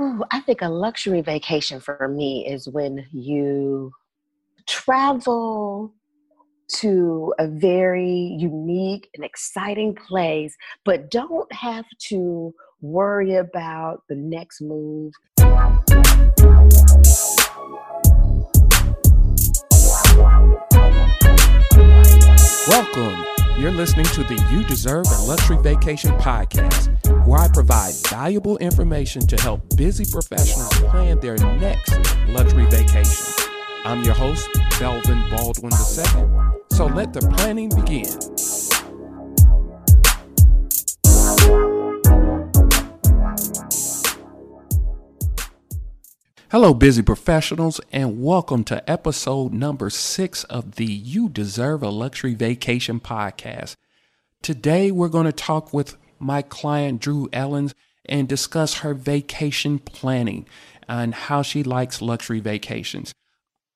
Ooh, I think a luxury vacation for me is when you travel to a very unique and exciting place, but don't have to worry about the next move. Welcome. You're listening to the You Deserve a Luxury Vacation podcast, where I provide valuable information to help busy professionals plan their next luxury vacation. I'm your host, Belvin Baldwin II. So let the planning begin. Hello, busy professionals, and welcome to episode number six of the You Deserve a Luxury Vacation podcast. Today, we're going to talk with my client, Drew Ellens, and discuss her vacation planning and how she likes luxury vacations.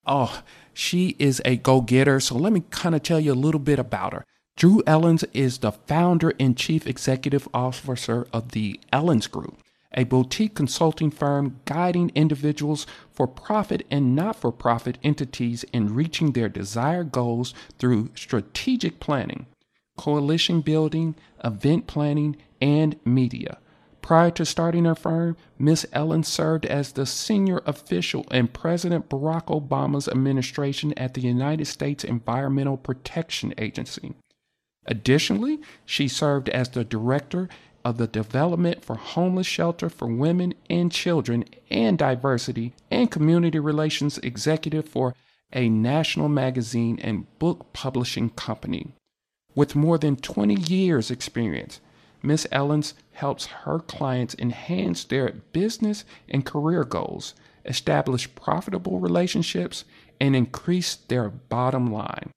Oh, she is a go getter, so let me kind of tell you a little bit about her. Drew Ellens is the founder and chief executive officer of the Ellens Group a boutique consulting firm guiding individuals for profit and not for profit entities in reaching their desired goals through strategic planning, coalition building, event planning, and media. Prior to starting her firm, Ms. Ellen served as the senior official in President Barack Obama's administration at the United States Environmental Protection Agency. Additionally, she served as the director of the Development for Homeless Shelter for Women and Children and Diversity and Community Relations Executive for a national magazine and book publishing company. With more than 20 years' experience, Ms. Ellens helps her clients enhance their business and career goals, establish profitable relationships, and increase their bottom line.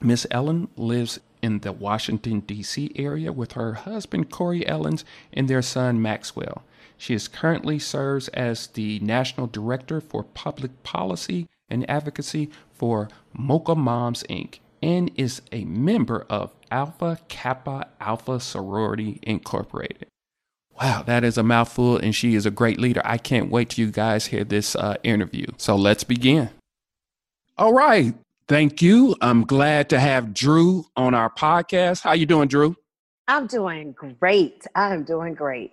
Ms. Ellen lives in the Washington, D.C. area with her husband, Corey Ellens, and their son, Maxwell. She is currently serves as the National Director for Public Policy and Advocacy for Mocha Moms, Inc., and is a member of Alpha Kappa Alpha Sorority Incorporated. Wow, that is a mouthful, and she is a great leader. I can't wait till you guys hear this uh, interview. So let's begin. All right, Thank you. I'm glad to have Drew on our podcast. How you doing, Drew? I'm doing great. I'm doing great.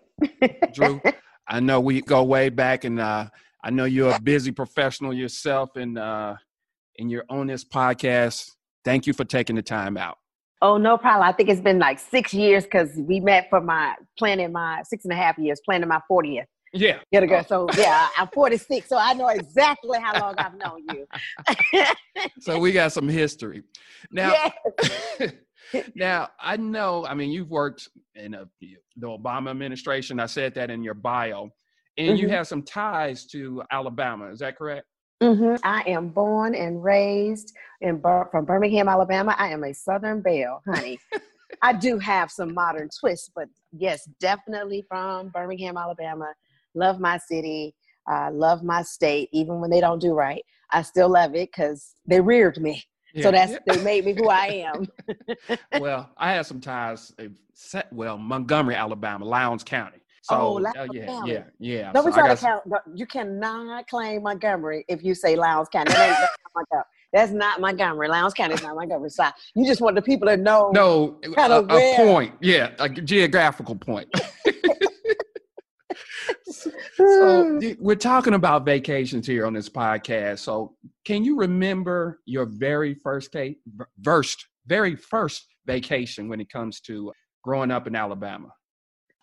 Drew, I know we go way back, and uh, I know you're a busy professional yourself, and uh, and you're on this podcast. Thank you for taking the time out. Oh, no problem. I think it's been like six years because we met for my planning my six and a half years, planning my 40th. Yeah. Get a go. So yeah, I'm 46, so I know exactly how long I've known you. so we got some history. Now, yes. now I know. I mean, you've worked in a, the Obama administration. I said that in your bio, and mm-hmm. you have some ties to Alabama. Is that correct? Mm-hmm. I am born and raised in from Birmingham, Alabama. I am a Southern Belle, honey. I do have some modern twists, but yes, definitely from Birmingham, Alabama love my city, uh, love my state, even when they don't do right. I still love it because they reared me. Yeah. So that's they made me who I am. well, I had some ties. Well, Montgomery, Alabama, Lowndes County. So, oh, uh, yeah, yeah, yeah. No, so we try to count. You cannot claim Montgomery if you say Lowndes County. That that's not Montgomery. Lowndes County is not Montgomery. So you just want the people to know. No, a, a point. Yeah, a geographical point so mm. we're talking about vacations here on this podcast. So can you remember your very first day, first, very first vacation when it comes to growing up in Alabama?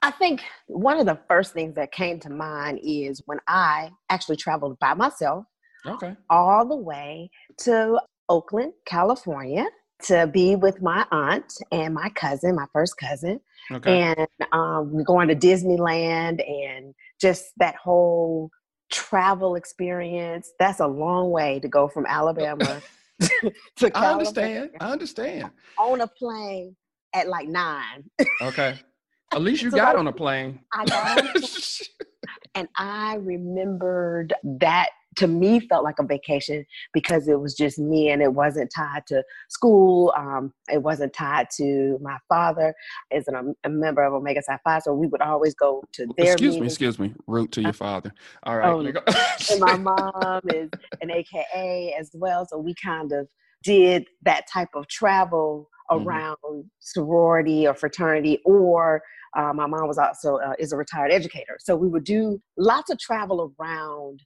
I think one of the first things that came to mind is when I actually traveled by myself. Okay. All the way to Oakland, California to be with my aunt and my cousin, my first cousin. Okay. And um, going to Disneyland and just that whole travel experience. That's a long way to go from Alabama to California. I understand. I understand. On a plane at like nine. okay. At least you so got on a plane. I got and I remembered that to me felt like a vacation because it was just me and it wasn't tied to school. Um, it wasn't tied to my father as an, a member of Omega Psi Phi. So we would always go to their Excuse meetings. me, excuse me. Root to your father. All right. Oh, and my mom is an AKA as well. So we kind of did that type of travel Mhm. around sorority or fraternity or uh, my mom was also uh, is a retired educator so we would do lots of travel around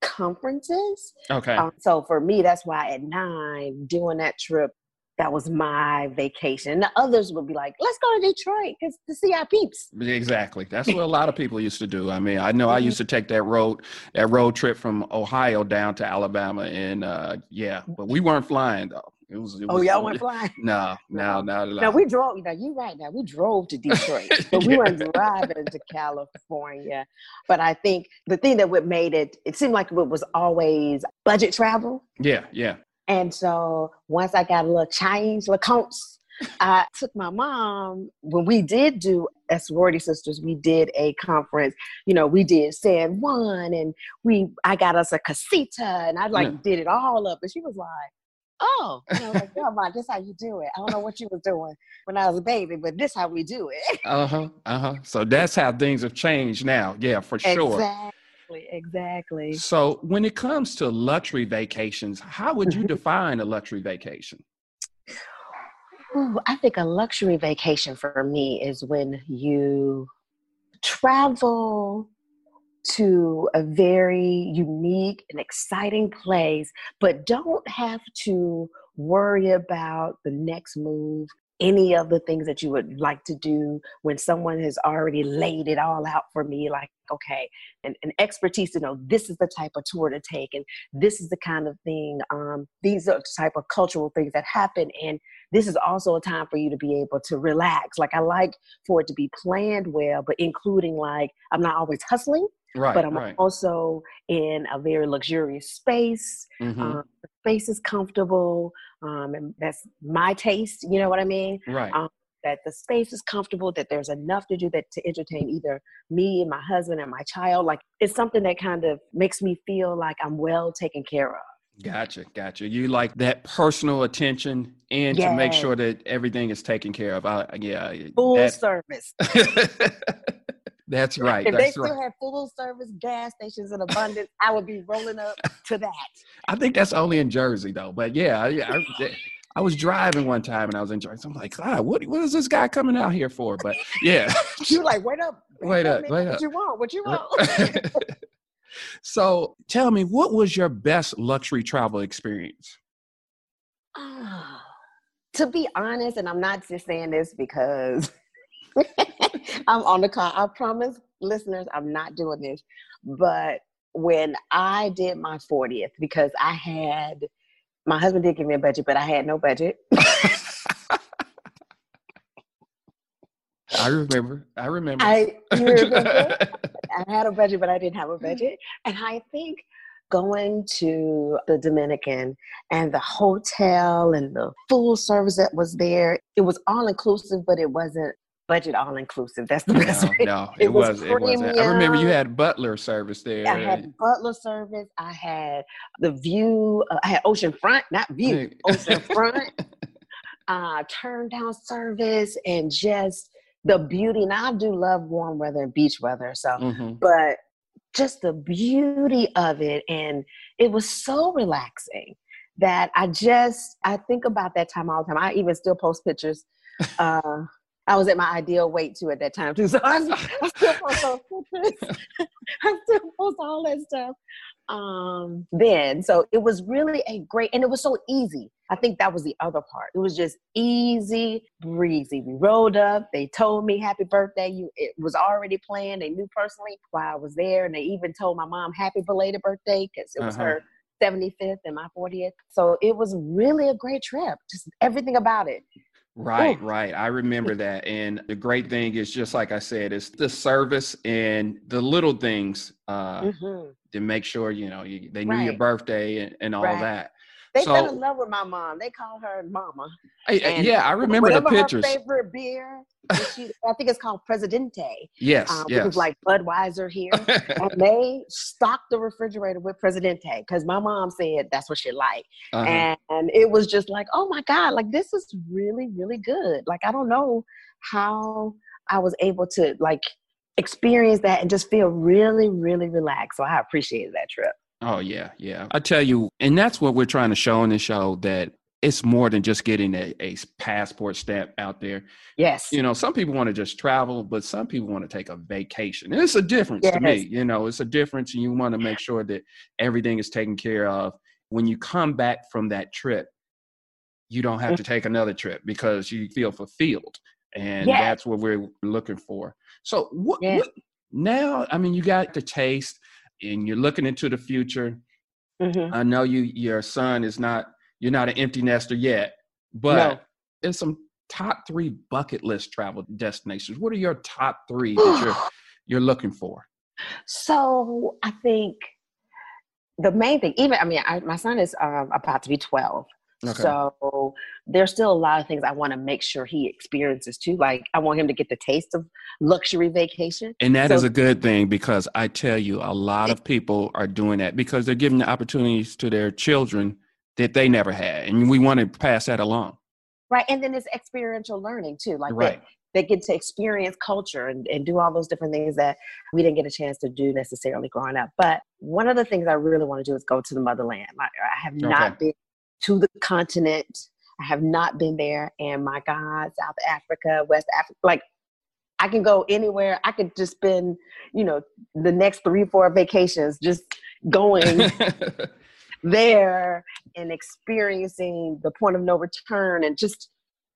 conferences okay. um, so for me that's why at nine doing that trip that was my vacation the others would be like let's go to Detroit because to see our peeps Exactly. That's what a lot of people used to do. I mean, I know I Mhm. used to take that road that road trip from Ohio down to Alabama, and uh, yeah, but we weren't flying though. It was. It oh was y'all went flying No, no, no, no. Now we drove. You know, you right. Now we drove to Detroit, but we weren't driving to California. But I think the thing that would made it, it seemed like it was always budget travel. Yeah, yeah. And so once I got a little change, little counts, I took my mom when we did do as sorority sisters. We did a conference. You know, we did San Juan, and we I got us a casita, and I like Yeah. did it all up. And she was like, "Oh, and I was like, yeah, mom, this how you do it. I don't know what you was doing when I was a baby, but this how we do it." Uh huh. Uh huh. So that's how things have changed now. Yeah, for sure. Exactly. Exactly. So when it comes to luxury vacations, how would you define a luxury vacation? Ooh, I think a luxury vacation for me is when you travel to a very unique and exciting place, but don't have to worry about the next move, any of the things that you would like to do when someone has already laid it all out for me, like, okay, and expertise to know this is the type of tour to take and this is the kind of thing, um, these are the type of cultural things that happen. And this is also a time for you to be able to relax. Like I like for it to be planned well, but including like I'm not always hustling, Right. but I'm right. also in a very luxurious space. Mhm. Um, the space is comfortable, um, and that's my taste. You know what I mean? right. um, That the space is comfortable, that there's enough to do that to entertain either me and my husband and my child. Like it's something that kind of makes me feel like I'm well taken care of. Gotcha, gotcha. You like that personal attention and to make sure that everything is taken care of. I, yeah, Full that- service. that's right. if they still right. had full service gas stations in abundance, I would be rolling up to that. I think that's only in Jersey though. But yeah, I, I, I was driving one time and I was in Jersey. I'm like, God, what, what is this guy coming out here for? But yeah. You're like, wait up, Wait up, man, wait what up. you want? What you want? so tell me, what was your best luxury travel experience? Ah, to be honest, and I'm not just saying this because I'm on the call. I promise listeners, I'm not doing this. But when I did my 40th, because I had my husband did give me a budget, but I had no budget. I remember. I remember. I remember? I had a budget, but I didn't have a mm-hmm. budget. And I think going to the Dominican and the hotel and the full service that was there, it was all inclusive, but it wasn't budget all inclusive. That's the best no, way. no, it, It was was. It was. I remember you had butler service there. I had butler service. I had the view. Uh, I had ocean front, not view, ocean front. Uh, turn down service and just the beauty. Now I do love warm weather and beach weather, so Mhm. but just the beauty of it and it was so relaxing that i just i think about that time all the time i even still post pictures uh i was at my ideal weight too at that time too so i, I still post those pictures i still post all that stuff. Um then so it was really a great and it was so easy. I think that was the other part. It was just easy breezy. We rolled up. They told me happy birthday. You it was already planned. They knew personally why i was there and they even told my mom happy belated birthday because it was Uh-huh. her 75th and my 40th so it was really a great trip. Just everything about it Right, Ooh. right. I remember that. And the great thing is just like I said, it's the service and the little things uh, Mhm. to make sure, you know, you, they knew your birthday and, and all Right. that. They So- fell in love with my mom. They call her Mama. And yeah, I remember the pictures. Her favorite beer. she- I think it's called Presidente. Yes, Um, yes. It was like Budweiser here. and they stocked the refrigerator with Presidente because my mom said that's what she liked. Uh-huh. And, and it was just like, oh my God, like this is really, really good. Like I don't know how I was able to like experience that and just feel really, really relaxed. So I appreciated that trip. Oh yeah, yeah. I tell you, and that's what we're trying to show in the show that it's more than just getting a, a passport stamp out there. Yes. You know, some people want to just travel, but some people want to take a vacation. And it's a difference to me. You know, it's a difference, and you want to make sure that everything is taken care of. When you come back from that trip, you don't have to take another trip because you feel fulfilled, and Yes. that's what we're looking for. So, what, Yes. what now? I mean, you got the taste, and you're looking into the future. Mhm. I know you your son is not you're not an empty nester yet, but No. there's some top three bucket list travel destinations. What are your top three that you're you're looking for? So I think the main thing, even I mean, I, my son is um, about to be twelve, Okay. so there's still a lot of things I want to make sure he experiences too. Like I want him to get the taste of luxury vacation. And that is So- a good thing because I tell you, a lot of people are doing that because they're giving the opportunities to their children that they never had, and we want to pass that along. Right, and then it's experiential learning too. Like Right. they, they get to experience culture and, and do all those different things that we didn't get a chance to do necessarily growing up. But one of the things I really want to do is go to the motherland. Like, I have not Okay. been to the continent. I have not been there. And my God, South Africa, West Africa, like I can go anywhere. I could just spend, you know, the next three, four vacations just going there and experiencing the point of no return and just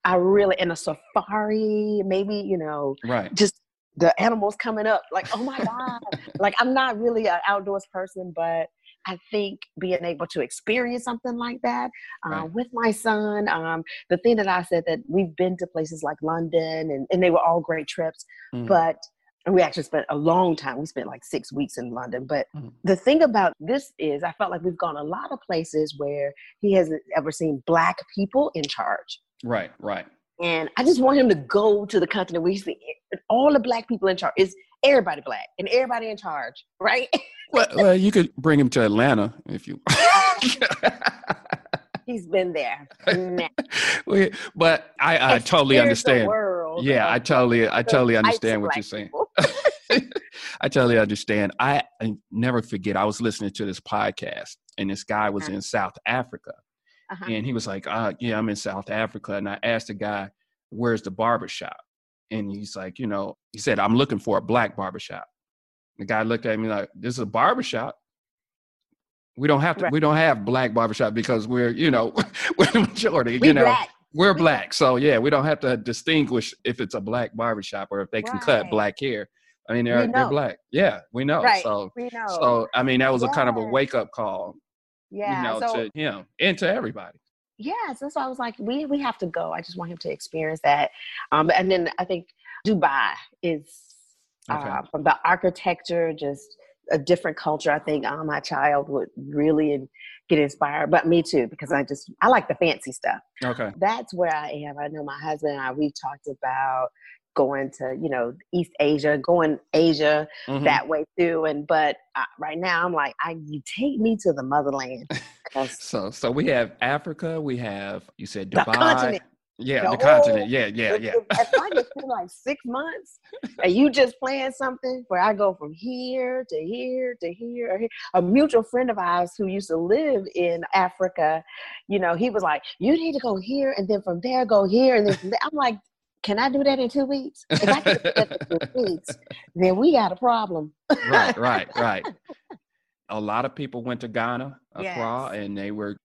I really in a safari, maybe, you know, right. just the animals coming up, like, oh my God. like I'm not really an outdoors person, but I think being able to experience something like that uh, Right. with my son, um, the thing that I said that we've been to places like London and, and they were all great trips, Mm. but we actually spent a long time. We spent like six weeks in London. But Mm. the thing about this is, I felt like we've gone a lot of places where he hasn't ever seen black people in charge. Right. Right. And I just want him to go to the continent where see all the black people in charge. Is everybody black and everybody in charge, right? Well, well, you could bring him to Atlanta if you. He's been there. Nah. But I, I totally understand. Yeah, I totally, I totally understand what you're saying. I totally understand. I, I never forget. I was listening to this podcast, and this guy was Uh-huh. in South Africa, Uh-huh. and he was like, uh, "Yeah, I'm in South Africa." And I asked the guy, "Where's the barber shop?" And he's like, "You know," he said, "I'm looking for a black barber shop." The guy looked at me like, "This is a barber shop." We don't have to. Right. We don't have black barbershop because we're, you know, we're the majority. We you know, black. we're black. So yeah, we don't have to distinguish if it's a black barbershop or if they can cut black hair. I mean, they're they're black. Yeah, we know. Right. So We know. so I mean, that was a kind of a wake up call, yeah. you know, so to him and to everybody. Yes, yeah, so that's why I was like, we we have to go. I just want him to experience that. Um, and then I think Dubai is Okay. uh, from the architecture, just a different culture. I think uh, my child would really get inspired, but me too, because I just I like the fancy stuff. Okay. That's where I am. I know my husband and I we've talked about going to you know East Asia, going Asia Mhm. that way too. And but uh, right now I'm like, I you take me to the motherland So so we have Africa. We have you said Dubai. Yeah, The the continent. Yeah, yeah, yeah. if, I just spend like six months and you just plan something where I go from here to here to here, or here. a mutual friend of ours who used to live in Africa, you know, he was like, you need to go here and then from there go here. And then from there. I'm like, can I do that in two weeks? If I can do that in two weeks, then we got a problem. right, right, right. A lot of people went to Ghana, Accra, Yes. and they were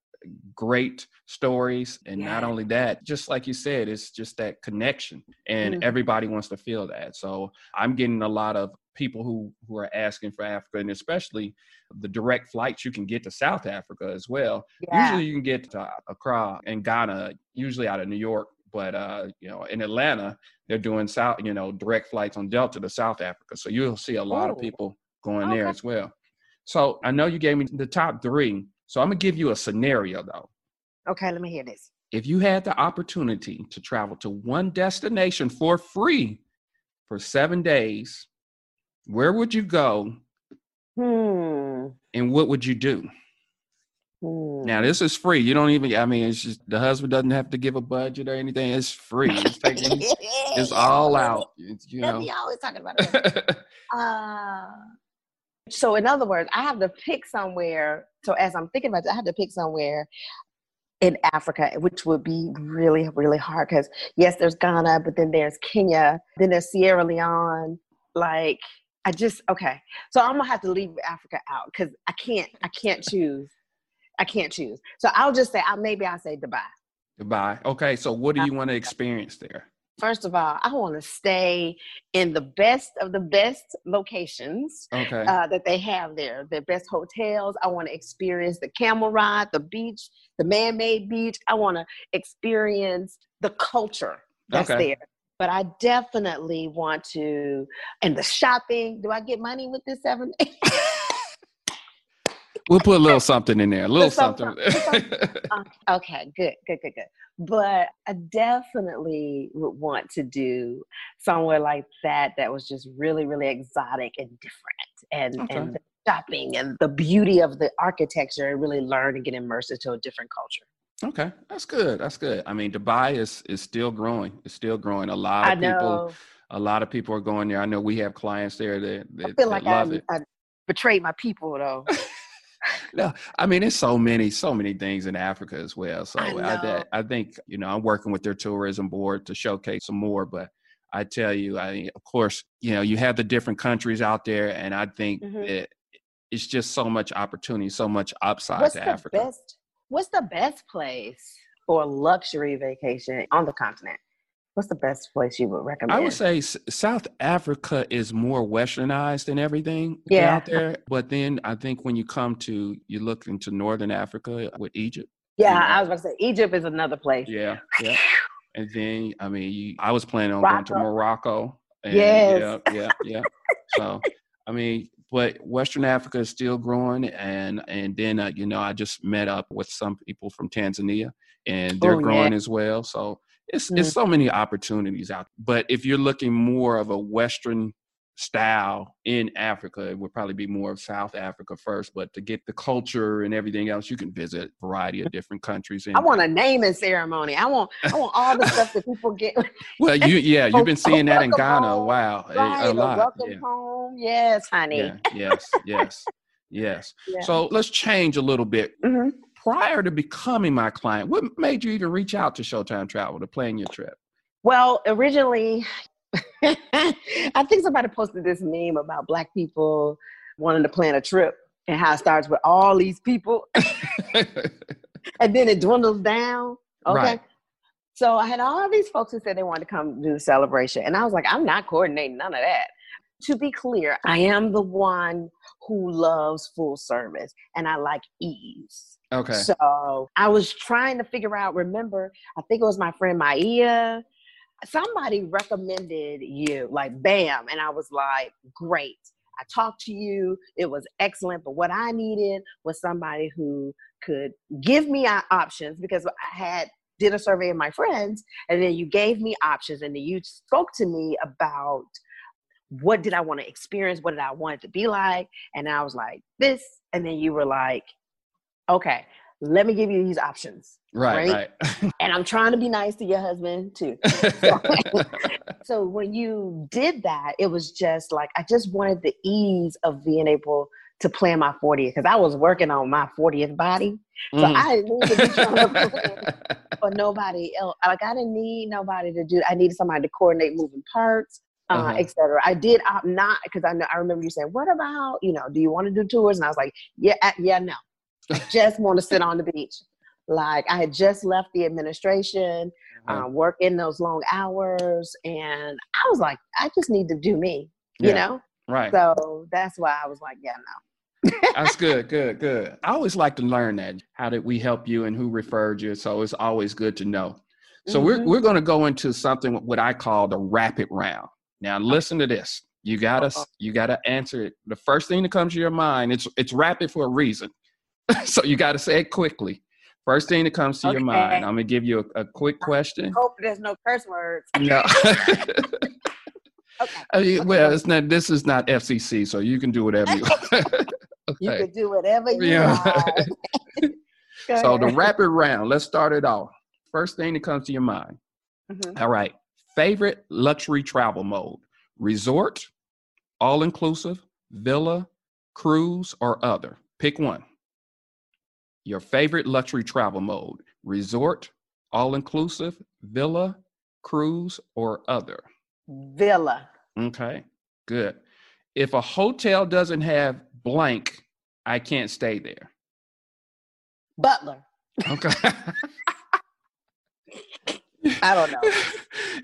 great stories. And not only that, just like you said, it's just that connection, and Mhm. everybody wants to feel that. So I'm getting a lot of people who who are asking for Africa, and especially the direct flights you can get to South Africa as well. Usually you can get to Accra and Ghana, usually out of New York. But uh, you know, in Atlanta, they're doing south, you know, direct flights on Delta to South Africa. So you'll see a lot of Oh. people going there as well. So I know you gave me the top three. So I'm gonna give you a scenario though. Okay, let me hear this. If you had the opportunity to travel to one destination for free for seven days, where would you go Hmm. and what would you do? hmm. Now this is free. You don't even. I mean, it's just the husband doesn't have to give a budget or anything. It's free. It's, taking, it's, all out. It's, you know. me always talking about it. Uh, so in other words, I have to pick somewhere. So as I'm thinking about it, I have to pick somewhere in Africa, which would be really, really hard because yes, there's Ghana, but then there's Kenya, then there's Sierra Leone. Like I just okay. So I'm gonna have to leave Africa out because I can't I can't choose. I can't choose. So I'll just say I maybe I'll say Dubai. Goodbye. Okay, so what do you want to experience there? First of all, I want to stay in the best of the best locations Okay. uh, that they have there. The best hotels. I want to experience the camel ride, the beach, the man-made beach. I want to experience the culture that's Okay. there. But I definitely want to, and the shopping. Do I get money with this seven? we'll put a little something in there. A little something. Uh, okay, good, good, good, good. But I definitely would want to do somewhere like that that was just really, really exotic and different, and Okay. and the shopping and the beauty of the architecture, and really learn and get immersed into a different culture. okay, that's good. That's good. I mean, Dubai is is still growing. It's still growing. A lot of people. know. A lot of people are going there. I know we have clients there that, that, I feel like love I, it. I betrayed my people though. No, I mean, it's so many, so many things in Africa as well. So I I. I, think, you know, I'm working with their tourism board to showcase some more. But I tell you, I, of course, you know, you have the different countries out there, and I think Mhm. that it's just so much opportunity, so much upside What's to Africa. best? What's the best place for luxury vacation on the continent? What's the best place you would recommend? I would say S- South Africa is more westernized than everything Yeah. out there. But then I think when you come to, you look into Northern Africa with Egypt. Yeah, you know. I was about to say Egypt is another place. Yeah, yeah. And then, I mean, you, I was planning on going to Morocco. Morocco. And Yes. Yeah, yeah, yeah. so, I mean, but Western Africa is still growing, and and then uh, you know, I just met up with some people from Tanzania, and they're Oh, yeah. growing as well. So it's Mm. it's so many opportunities out. But if you're looking more of a Western style in Africa, it would probably be more of South Africa first. But to get the culture and everything else, you can visit a variety of different countries. And, I want a naming ceremony. I want I want all the stuff that people get. Well, you yeah, you've been seeing that in Ghana. home. Wow, a- Right, a a lot. welcome Yeah, home. Yes, honey. yeah, yes, yes, yes. Yeah. So let's change a little bit. Mhm. Prior to becoming my client, what made you even reach out to Showtime Travel to plan your trip? Well, originally, I think somebody posted this meme about black people wanting to plan a trip and how it starts with all these people and then it dwindles down. Okay. Right. So I had all these folks who said they wanted to come do the celebration. And I was like, I'm not coordinating none of that. To be clear, I am the one who loves full service and I like ease. Okay. So I was trying to figure out, remember, I think it was my friend Maya. Somebody recommended you, like bam. And I was like, great. I talked to you. It was excellent. But what I needed was somebody who could give me options because I had did a survey of my friends and then you gave me options and then you spoke to me about what did I want to experience? What did I want it to be like? And I was like, this. And then you were like, okay, let me give you these options. right, right? And I'm trying to be nice to your husband too. right. So when you did that, it was just like, I just wanted the ease of being able to plan my 40th because I was working on my 40th body. So Mhm. I didn't need to be trying to plan for nobody else. Like I didn't need nobody to do. I needed somebody to coordinate moving parts, uh, Uh-huh. et cetera. I did opt not because I know I remember you saying, "What about you know? Do you want to do tours?" And I was like, "Yeah, uh, yeah, no. I just want to sit on the beach." Like I had just left the administration, Uh-huh. uh, work in those long hours, and I was like, I just need to do me, you know. right. So that's why I was like, yeah, no. That's good, good, good. I always like to learn that. How did we help you and who referred you? So it's always good to know. So we're Mhm. we're going to go into something what I call the rapid round. Now listen to this. You gotta Uh-oh. you gotta answer it. The first thing that comes to your mind. It's it's rapid for a reason. so you got to say it quickly. First thing that comes to Okay. your mind. I'm gonna give you a, a quick question. Hope there's no curse words. No. Okay. I mean, well, it's not. This is not FCC, so you can do whatever you want. You can do whatever you Yeah. so the rapid round. Let's start it off. First thing that comes to your mind. Mhm. All right. Favorite luxury travel mode: resort, all inclusive, villa, cruise, or other. Pick one. Your favorite luxury travel mode: resort, all inclusive, villa, cruise, or other. Villa. Okay, good. If a hotel doesn't have blank, I can't stay there. Butler. Okay. I don't know.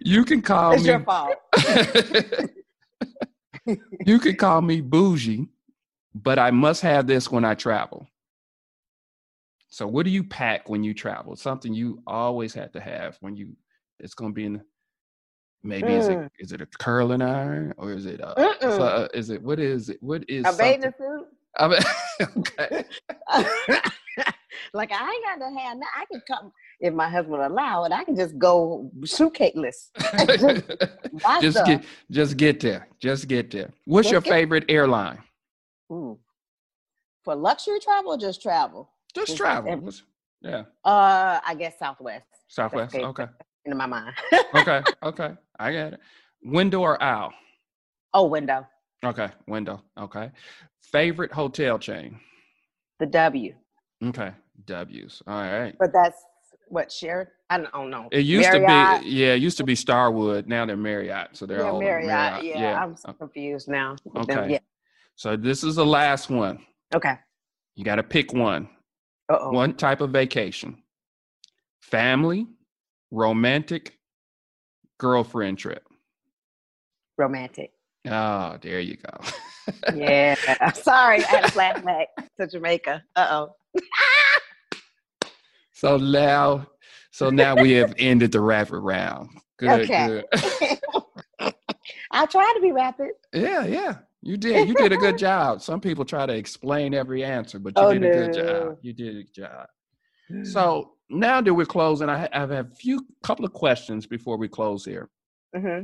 you can call It's me. your fault. you can call me bougie, but I must have this when I travel. So, what do you pack when you travel? Something you always have to have when you. It's going to be in. Maybe is it Mm. is it a curling iron or is it a, Mm-mm. uh, is it what is it what is A bathing suit. I mean, okay. like I ain't got to have. I can come if my husband allow it. I can just go suitcaseless. Just stuff. get just get there. Just get there. What's Just your favorite airline? Ooh. For luxury travel, or just travel. Just travel. Yeah. Uh, I guess Southwest Southwest. Okay. into my mind. Okay. Okay. I get it. Window or aisle? oh, window. Okay. Window. Okay. Favorite hotel chain? The W. Okay. W's. All right. But that's what shared. I don't, know. It used Marriott. to be, yeah, it used to be Starwood. Now they're Marriott. So they're Yeah, all Marriott. Yeah, I'm so confused now. with them. Okay. Yeah. So this is the last one. Okay. You got to pick one. Uh oh. One type of vacation. Family, romantic, girlfriend trip. Romantic. Oh, there you go. Yeah. Sorry, I had a flashback to Jamaica. Uh oh. So now, so now we have ended the rapid round. Good, Okay. good. I try to be rapid. Yeah, yeah. You did. You did a good job. Some people try to explain every answer, but you Oh, did a good job. You did a good job. So now that we're closing, I, ha- I have a few couple of questions before we close here. hmm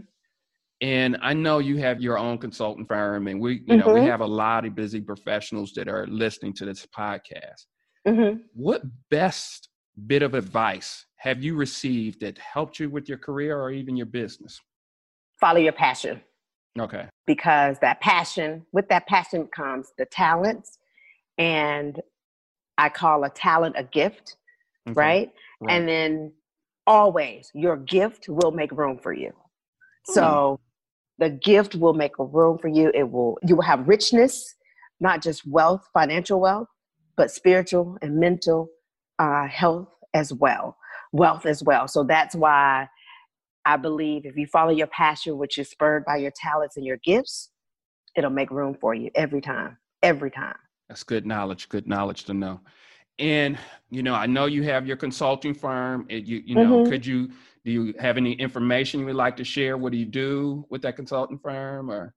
And I know you have your own consulting firm, and we, you know, we Mhm. have a lot of busy professionals that are listening to this podcast. hmm What best bit of advice have you received that helped you with your career or even your business? Follow your passion. Okay. Because that passion, with that passion comes the talents, and I call a talent a gift, okay, right? right. And then always your gift will make room for you. So the gift will make a room for you. It will you will have richness, not just wealth, financial wealth, but spiritual and mental uh, health as well, wealth as well. So that's why I believe if you follow your passion, which is spurred by your talents and your gifts, it'll make room for you every time. Every time. That's good knowledge. Good knowledge to know. And you know, I know you have your consulting firm. And you, you know, Mhm. could you do you have any information you would like to share? What do you do with that consulting firm? Or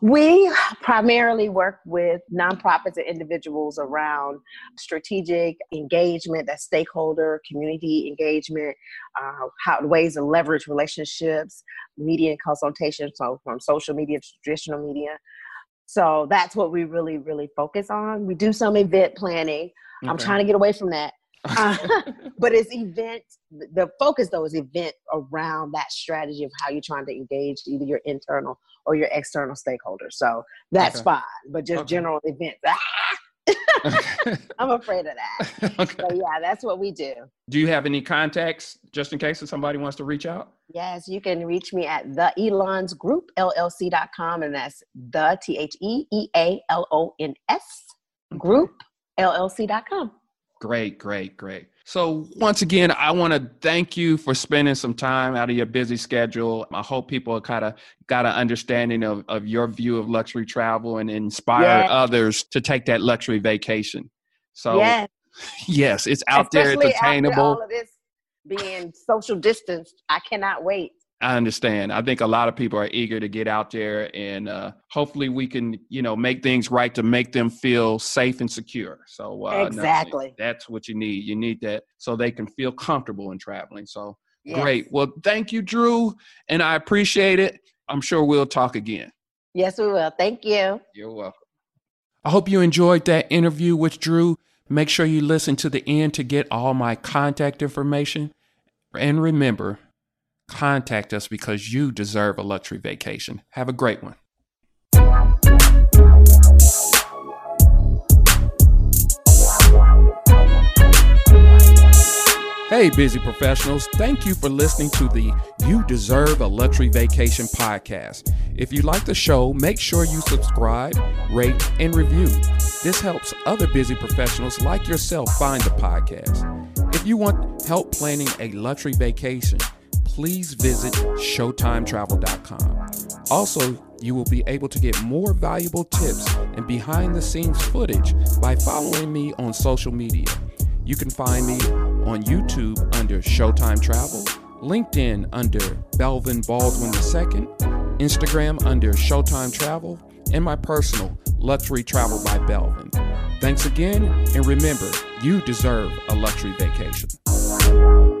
We primarily work with nonprofits and individuals around strategic engagement, that stakeholder community engagement, uh, how ways to leverage relationships, media and consultation, so from social media to traditional media. So that's what we really, really focus on. We do some event planning. I'm trying to get away from that. Uh, but it's event the focus though is event around that strategy of how you're trying to engage either your internal or your external stakeholders so that's Okay. fine but just Okay. general events ah, i'm afraid of that okay. so yeah that's what we do Do you have any contacts just in case if somebody wants to reach out? yes you can reach me at the elons group llc.com and that's the t-h-e-e-a-l-o-n-s group llc.com Great, great, great. So, once again, I want to thank you for spending some time out of your busy schedule. I hope people kind of got an understanding of, of your view of luxury travel and inspire Yes. others to take that luxury vacation. So, yes yes, it's out there, it's Especially after attainable. all of this being social distanced, I cannot wait I understand. I think a lot of people are eager to get out there, and uh, hopefully, we can, you know, make things right to make them feel safe and secure. So uh, exactly, no, that's what you need. You need that so they can feel comfortable in traveling. So yes. great. Well, thank you, Drew, and I appreciate it. I'm sure we'll talk again. Yes, we will. Thank you. You're welcome. I hope you enjoyed that interview with Drew. Make sure you listen to the end to get all my contact information. And remember, contact us because you deserve a luxury vacation. Have a great one. Hey, busy professionals, thank you for listening to the You Deserve a Luxury Vacation podcast. If you like the show, make sure you subscribe, rate, and review. This helps other busy professionals like yourself find the podcast. If you want help planning a luxury vacation, please visit ShowtimeTravel.com. Also, you will be able to get more valuable tips and behind the scenes footage by following me on social media. You can find me on YouTube under Showtime Travel, LinkedIn under Belvin Baldwin II, Instagram under Showtime Travel, and my personal Luxury Travel by Belvin. Thanks again, and remember, you deserve a luxury vacation.